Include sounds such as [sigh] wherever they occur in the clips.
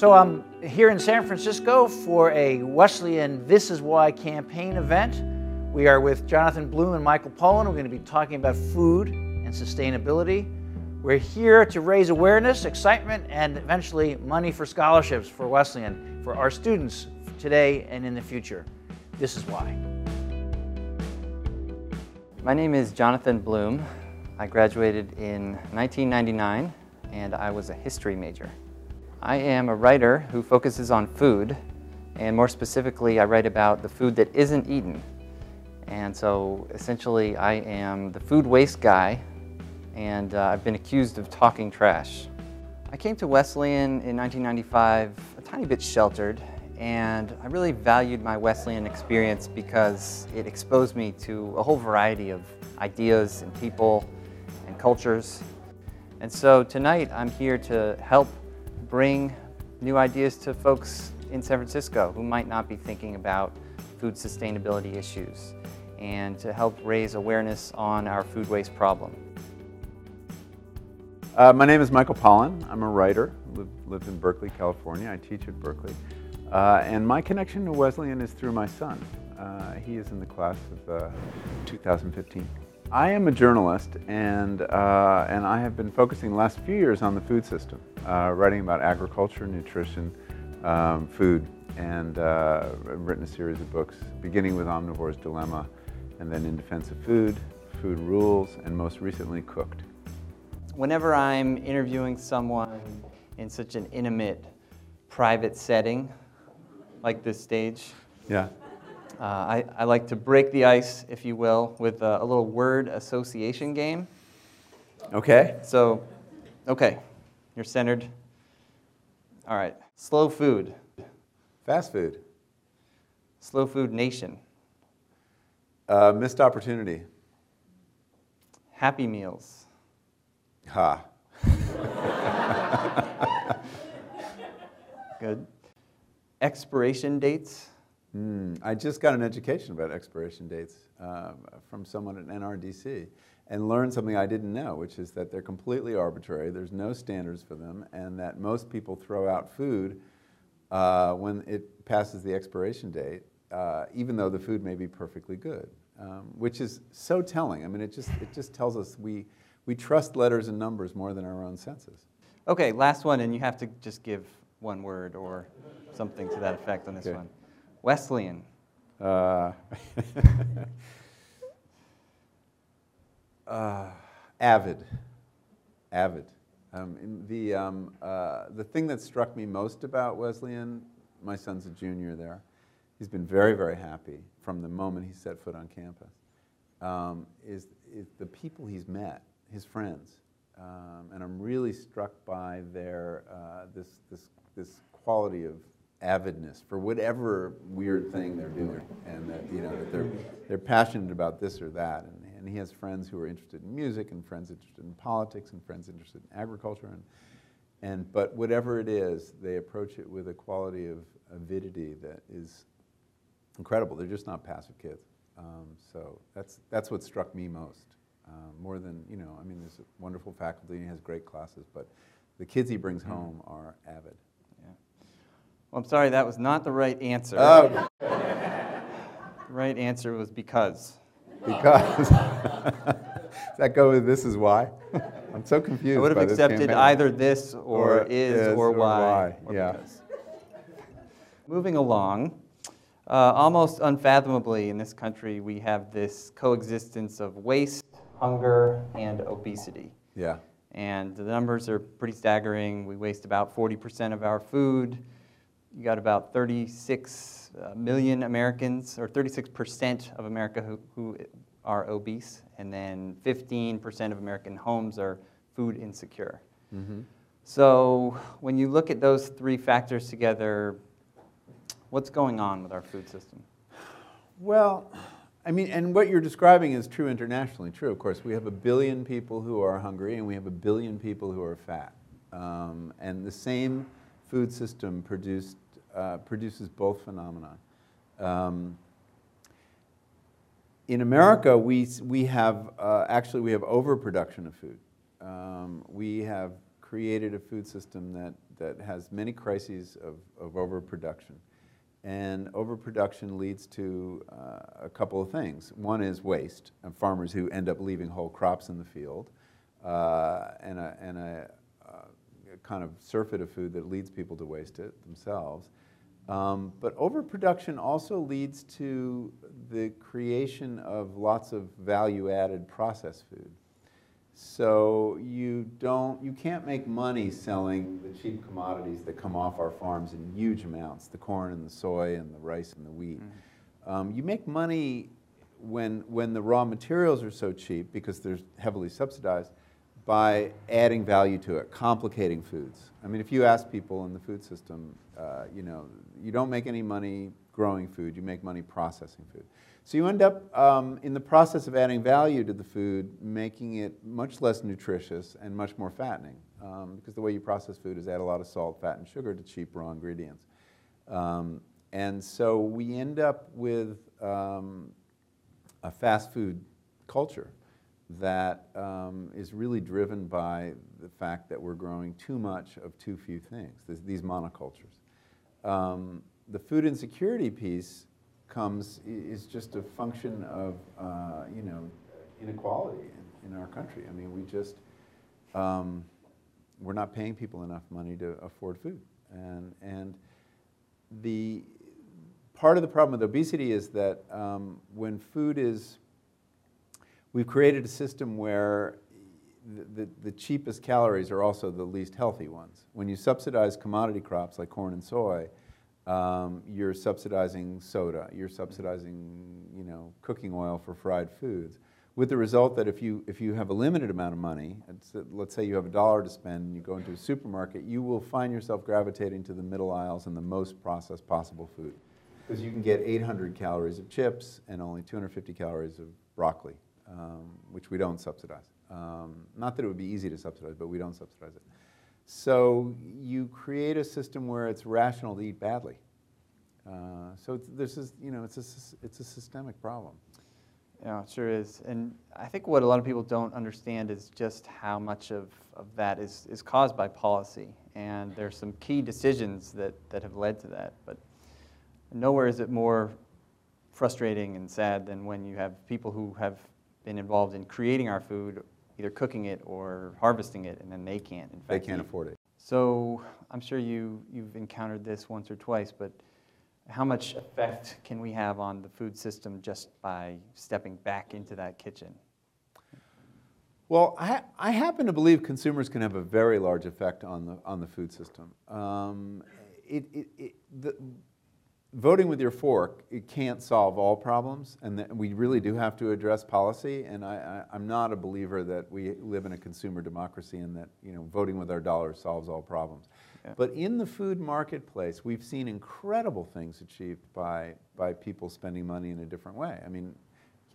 So I'm here in San Francisco for a Wesleyan This Is Why campaign event. We are with Jonathan Bloom and Michael Pollan. We're going to be talking about food and sustainability. We're here to raise awareness, excitement, and eventually money for scholarships for Wesleyan, for our students today and in the future. This is why. My name is Jonathan Bloom. I graduated in 1999 and I was a history major. I am a writer who focuses on food and more specifically I write about the food that isn't eaten. And so essentially I am the food waste guy and uh, I've been accused of talking trash. I came to Wesleyan in 1995 a tiny bit sheltered and I really valued my Wesleyan experience because it exposed me to a whole variety of ideas and people and cultures. And so tonight I'm here to help bring new ideas to folks in San Francisco who might not be thinking about food sustainability issues and to help raise awareness on our food waste problem. Uh, my name is Michael Pollan. I'm a writer, live, live in Berkeley, California. I teach at Berkeley. Uh, and my connection to Wesleyan is through my son. Uh, he is in the class of uh, 2015. I am a journalist, and, uh, and I have been focusing the last few years on the food system, uh, writing about agriculture, nutrition, um, food, and I've written a series of books, beginning with Omnivore's Dilemma, and then In Defense of Food, Food Rules, and most recently, Cooked. Whenever I'm interviewing someone in such an intimate, private setting, like this stage. Yeah. Uh, I, I, like to break the ice, if you will, with a, a, little word association game. Okay. So, okay, you're centered. All right. Slow food. Fast food. Slow food nation. Uh, missed opportunity. Happy meals. Ha. [laughs] Good expiration dates? Mm, I just got an education about expiration dates uh, from someone at NRDC and learned something I didn't know, which is that they're completely arbitrary, there's no standards for them, and that most people throw out food uh, when it passes the expiration date, uh, even though the food may be perfectly good, um, which is so telling. I mean, it just, it just tells us we, we trust letters and numbers more than our own senses. Okay, last one, and you have to just give one word or something to that effect on this okay. one. Wesleyan. Uh, [laughs] uh, avid. Avid. Um, the, um, uh, the thing that struck me most about Wesleyan, my son's a junior there. He's been very, very happy from the moment he set foot on campus, um, is, is the people he's met, his friends. Um, and I'm really struck by their, uh, this, this, this quality of avidness for whatever weird thing they're doing, and that you know that they're they're passionate about this or that. And, and he has friends who are interested in music, and friends interested in politics, and friends interested in agriculture, and and but whatever it is, they approach it with a quality of avidity that is incredible. They're just not passive kids. Um, so that's that's what struck me most. Um, more than you know, I mean, there's a wonderful faculty and he has great classes, but the kids he brings home are avid. Well, I'm sorry, that was not the right answer. Oh. the right answer was because. Because. Does [laughs] that go with this is why? I'm so confused. I would have accepted either this or, or is, is, or, or why. why. Or yeah. Because. Moving along, uh, almost unfathomably in this country, we have this coexistence of waste, hunger, and obesity. Yeah. And the numbers are pretty staggering. We waste about 40% of our food you got about 36 uh, Americans, or 36% of America who, who are obese, and then 15% of American homes are food insecure. Mm-hmm. So when you look at those three factors together, what's going on with our food system? Well, I mean, and what you're describing is true internationally. True, of course. We have a billion people who are hungry, and we have a billion people who are fat. Um, and the same food system produced, uh, produces both phenomena. Um, in America, we, we have, uh, actually, we have overproduction of food. Um, we have created a food system that, that has many crises of, of overproduction. And overproduction leads to uh, a couple of things. One is waste, and farmers who end up leaving whole crops in the field, uh, and, a, and a, a, kind of surfeit of food that leads people to waste it themselves. Um, but overproduction also leads to the creation of lots of value-added processed food. So you don't, you can't make money selling the cheap commodities that come off our farms in huge amounts, the corn and the soy and the rice and the wheat. Mm. Um, you make money when, when the raw materials are so cheap because they're heavily subsidized by adding value to it, complicating foods. I mean, if you ask people in the food system, uh, you know, you don't make any money growing food, you make money processing food. So you end up, um, in the process of adding value to the food, making it much less nutritious and much more fattening. Um, because the way you process food is add a lot of salt, fat, and sugar to cheap raw ingredients. Um, and so we end up with um, a fast food culture that um, is really driven by the fact that we're growing too much of too few things, these monocultures. Um, the food insecurity piece comes is just a function of uh, you know inequality in, in, our country. I mean, we just um, we're not paying people enough money to afford food, and and the part of the problem with obesity is that um, when food is we've created a system where the, the, cheapest calories are also the least healthy ones. When you subsidize commodity crops like corn and soy, um, you're subsidizing soda, you're subsidizing you know, cooking oil for fried foods, with the result that if you, if you have a limited amount of money, let's say you have a dollar to spend and you go into a supermarket, you will find yourself gravitating to the middle aisles and the most processed possible food. Because you can get 800 calories of chips and only 250 calories of broccoli, um, which we don't subsidize. Um, not that it would be easy to subsidize, but we don't subsidize it. So you create a system where it's rational to eat badly. Uh, so this is, you know, it's a, it's a systemic problem. Yeah, it sure is. And I think what a lot of people don't understand is just how much of, of that is, is caused by policy. And there's some key decisions that, that have led to that. But nowhere is it more frustrating and sad than when you have people who have been involved in creating our food either cooking it or harvesting it, and then they can't. In fact, they can't afford it. So I'm sure you you've encountered this once or twice, but how much effect can we have on the food system just by stepping back into that kitchen? Well, I, I happen to believe consumers can have a very large effect on the on the food system. Um, it, it, it, the, voting with your fork, it can't solve all problems, and we really do have to address policy. And I, am not a believer that we live in a consumer democracy and that you know voting with our dollars solves all problems. Yeah. But in the food marketplace, we've seen incredible things achieved by by people spending money in a different way. I mean.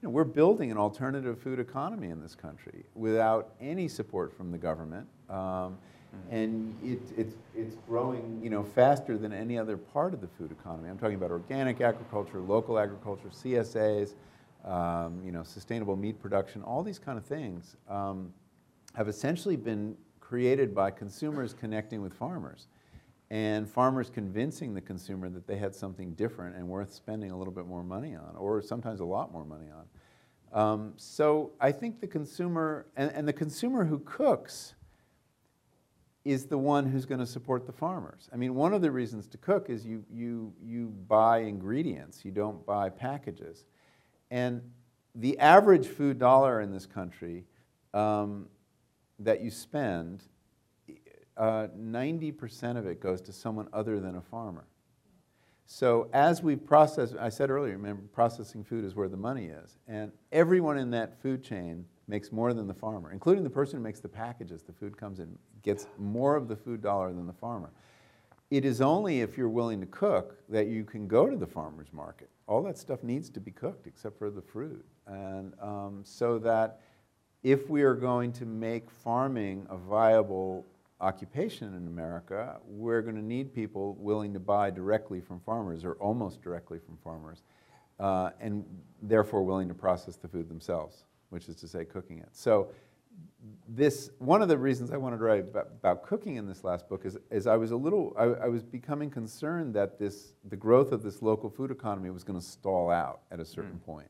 You know, we're building an alternative food economy in this country without any support from the government. Um, and it, it's, it's growing you know, faster than any other part of the food economy. I'm talking about organic agriculture, local agriculture, CSAs, um, you know, sustainable meat production, all these kind of things um, have essentially been created by consumers connecting with farmers and farmers convincing the consumer that they had something different and worth spending a little bit more money on, or sometimes a lot more money on. Um, so I think the consumer, and, and the consumer who cooks, is the one who's going to support the farmers. I mean, one of the reasons to cook is you, you, you buy ingredients, you don't buy packages. And the average food dollar in this country um, that you spend, 90% uh, of it goes to someone other than a farmer. So as we process, I said earlier, remember, processing food is where the money is. And everyone in that food chain makes more than the farmer, including the person who makes the packages. The food comes in, gets more of the food dollar than the farmer. It is only if you're willing to cook that you can go to the farmer's market. All that stuff needs to be cooked except for the fruit. And um, so that if we are going to make farming a viable occupation in America, we're going to need people willing to buy directly from farmers or almost directly from farmers, uh, and therefore willing to process the food themselves which is to say cooking it. So this one of the reasons I wanted to write about, about, cooking in this last book is, is I was a little I, I, was becoming concerned that this the growth of this local food economy was going to stall out at a certain mm. point.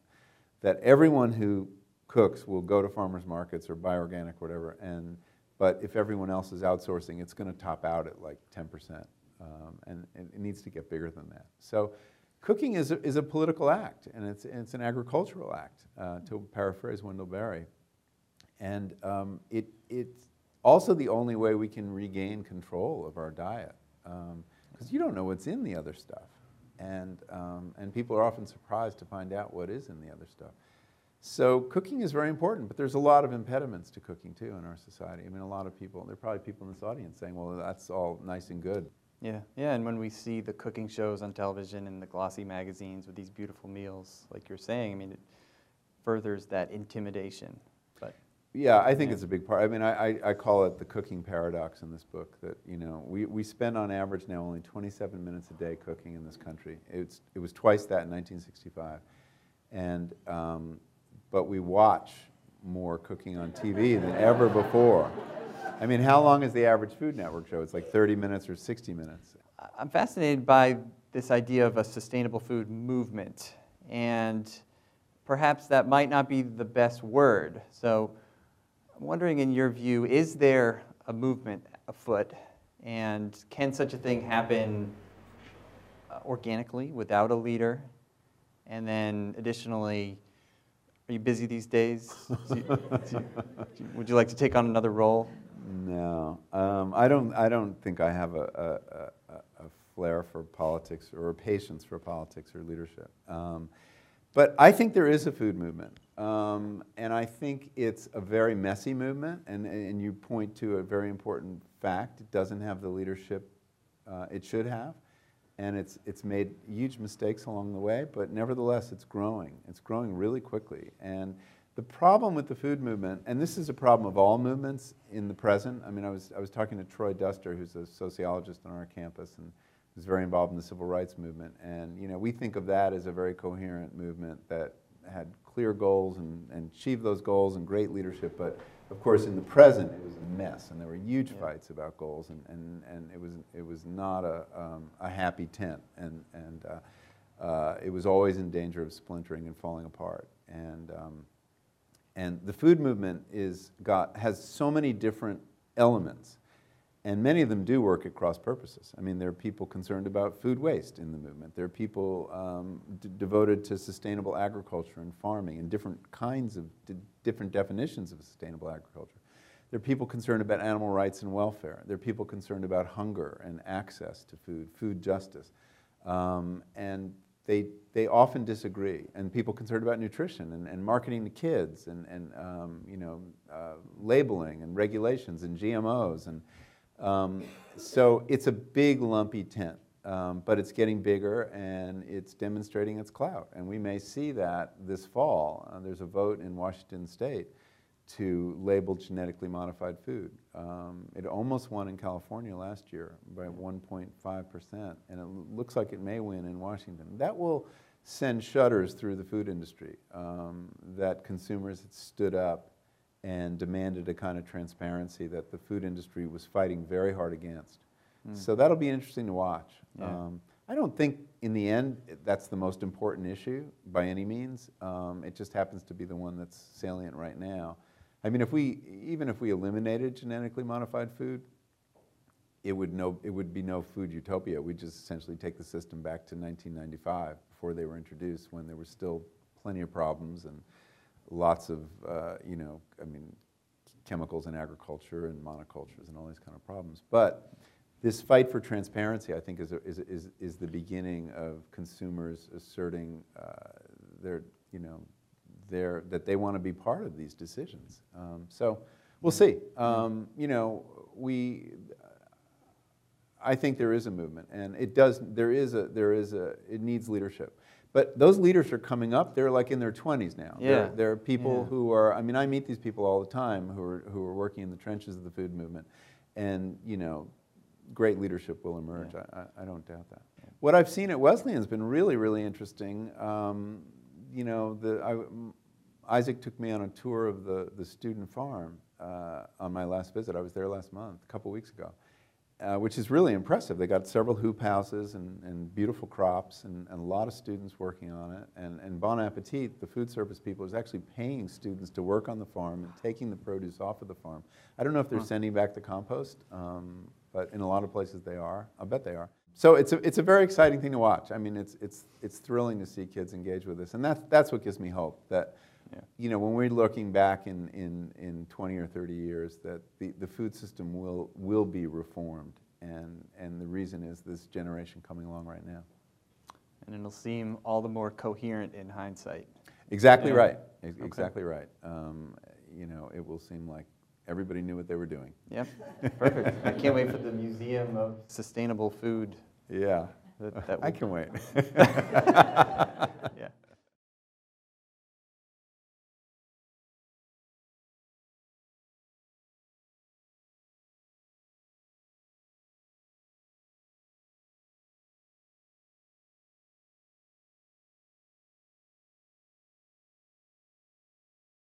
That everyone who cooks will go to farmers markets or buy organic or whatever, and but if everyone else is outsourcing, it's going to top out at like 10 percent, um, and, and, it needs to get bigger than that. So. Cooking is a, is a political act, and it's, it's an agricultural act, uh, to paraphrase Wendell Berry. And um, it, it's also the only way we can regain control of our diet. Because um, you don't know what's in the other stuff. And, um, and people are often surprised to find out what is in the other stuff. So cooking is very important, but there's a lot of impediments to cooking too in our society. I mean, a lot of people, there are probably people in this audience saying, well, that's all nice and good. Yeah, yeah, and when we see the cooking shows on television and the glossy magazines with these beautiful meals, like you're saying, I mean, it furthers that intimidation But yeah, I think yeah. it's a big part. I mean, I, I, I, call it the cooking paradox in this book that, you know, we, we spend on average now only 27 minutes a day cooking in this country. It's, it was twice that in 1965. And, um, but we watch more cooking on TV than ever before. I mean, how long is the average Food Network show? It's like 30 minutes or 60 minutes. I'm fascinated by this idea of a sustainable food movement. And perhaps that might not be the best word. So I'm wondering, in your view, is there a movement afoot, and can such a thing happen uh, organically without a leader? And then, additionally, are you busy these days? would you like to take on another role? No, um, I don't. I don't think I have a, a, a, a, flair for politics or a patience for politics or leadership. Um, but I think there is a food movement. Um, and I think it's a very messy movement. And, and you point to a very important fact it doesn't have the leadership uh, it should have. And it's, it's made huge mistakes along the way, but nevertheless, it's growing. It's growing really quickly. And the problem with the food movement, and this is a problem of all movements in the present. I mean, I was, I was talking to Troy Duster, who's a sociologist on our campus, and was very involved in the civil rights movement. And you know, we think of that as a very coherent movement that had clear goals and, and achieved those goals and great leadership. But of course, in the present, it was a mess, and there were huge yeah. fights about goals, and, and, and it, was, it was not a, um, a happy tent. And, and uh, uh, it was always in danger of splintering and falling apart. And, um, and the food movement is got, has so many different elements and many of them do work at cross purposes. I mean, there are people concerned about food waste in the movement. There are people um, devoted to sustainable agriculture and farming and different kinds of, different definitions of sustainable agriculture. There are people concerned about animal rights and welfare. There are people concerned about hunger and access to food, food justice. Um, and they, they often disagree. And people concerned about nutrition and, and marketing to kids and, and um, you know, uh, labeling and regulations and GMOs and um, so it's a big lumpy tent, um, but it's getting bigger and it's demonstrating its clout. And we may see that this fall. Uh, there's a vote in Washington state to label genetically modified food. Um, it almost won in California last year by 1.5%, and it looks like it may win in Washington. That will send shudders through the food industry um, that consumers had stood up and demanded a kind of transparency that the food industry was fighting very hard against. Mm. So that'll be interesting to watch. Yeah. Um, I don't think in the end that's the most important issue by any means. Um, it just happens to be the one that's salient right now. I mean, if we, even if we eliminated genetically modified food, it would, no, it would be no food utopia. We'd just essentially take the system back to 1995 before they were introduced when there were still plenty of problems and lots of, uh, you know, I mean, chemicals in agriculture and monocultures and all these kind of problems. But this fight for transparency, I think, is, a, is, is, is the beginning of consumers asserting uh, their, you know, their, that they want to be part of these decisions. Um, so we'll see. Um, you know, we, I think there is a movement, and it does. There is a. There is a. It needs leadership. But those leaders are coming up. They're like in their 20s now. Yeah. There, there are people yeah. who are, I mean, I meet these people all the time who are, who are working in the trenches of the food movement. And, you know, great leadership will emerge. Yeah. I, I, don't doubt that. What I've seen at Wesleyan has been really, really interesting. Um, you know, the, I, Isaac took me on a tour of the, the student farm. uh, on my last visit. I was there last month, a couple weeks ago, uh, which is really impressive. They got several hoop houses and, and beautiful crops and, and a lot of students working on it. And, and Bon Appetit, the food service people, is actually paying students to work on the farm and taking the produce off of the farm. I don't know if they're sending back the compost, um, but in a lot of places they are. I bet they are. So it's a, it's a very exciting thing to watch. I mean, it's, it's, it's thrilling to see kids engage with this. And that's, that's what gives me hope that, Yeah. you know, when we're looking back in, in, in 20 or 30 years, that the, the food system will, will be reformed. And, and the reason is this generation coming along right now. And it'll seem all the more coherent in hindsight. Exactly Yeah. right. Ex- Exactly right. Um, you know, it will seem like everybody knew what they were doing. Yep, [laughs] perfect. I can't wait for the Museum of Sustainable Food. Yeah. That- that I can wait. [laughs] [laughs]